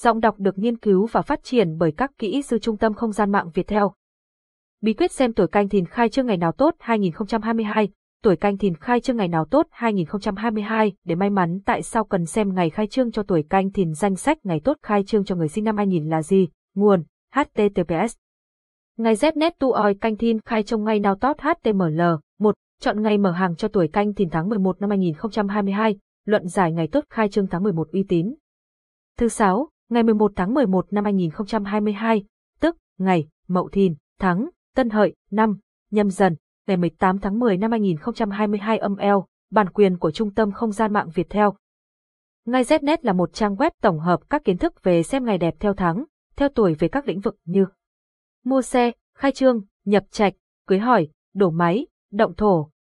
Giọng đọc được nghiên cứu và phát triển bởi các kỹ sư Trung tâm Không gian mạng Việt Theo. Bí quyết xem tuổi canh thìn khai trương ngày nào tốt 2022 Tuổi canh thìn khai trương ngày nào tốt 2022 để may mắn tại sao cần xem ngày khai trương cho tuổi canh thìn danh sách ngày tốt khai trương cho người sinh năm 2000 là gì? Nguồn https Ngày Znet tu oi canh thìn khai trong ngày nào tốt HTML 1. Chọn ngày mở hàng cho tuổi canh thìn tháng 11 năm 2022, luận giải ngày tốt khai trương tháng 11 uy tín. Thứ 6 ngày 11 tháng 11 năm 2022, tức ngày Mậu Thìn, tháng Tân Hợi, năm Nhâm Dần, ngày 18 tháng 10 năm 2022 âm eo, bản quyền của Trung tâm Không gian mạng Việt Theo. Ngay Znet là một trang web tổng hợp các kiến thức về xem ngày đẹp theo tháng, theo tuổi về các lĩnh vực như mua xe, khai trương, nhập trạch, cưới hỏi, đổ máy, động thổ,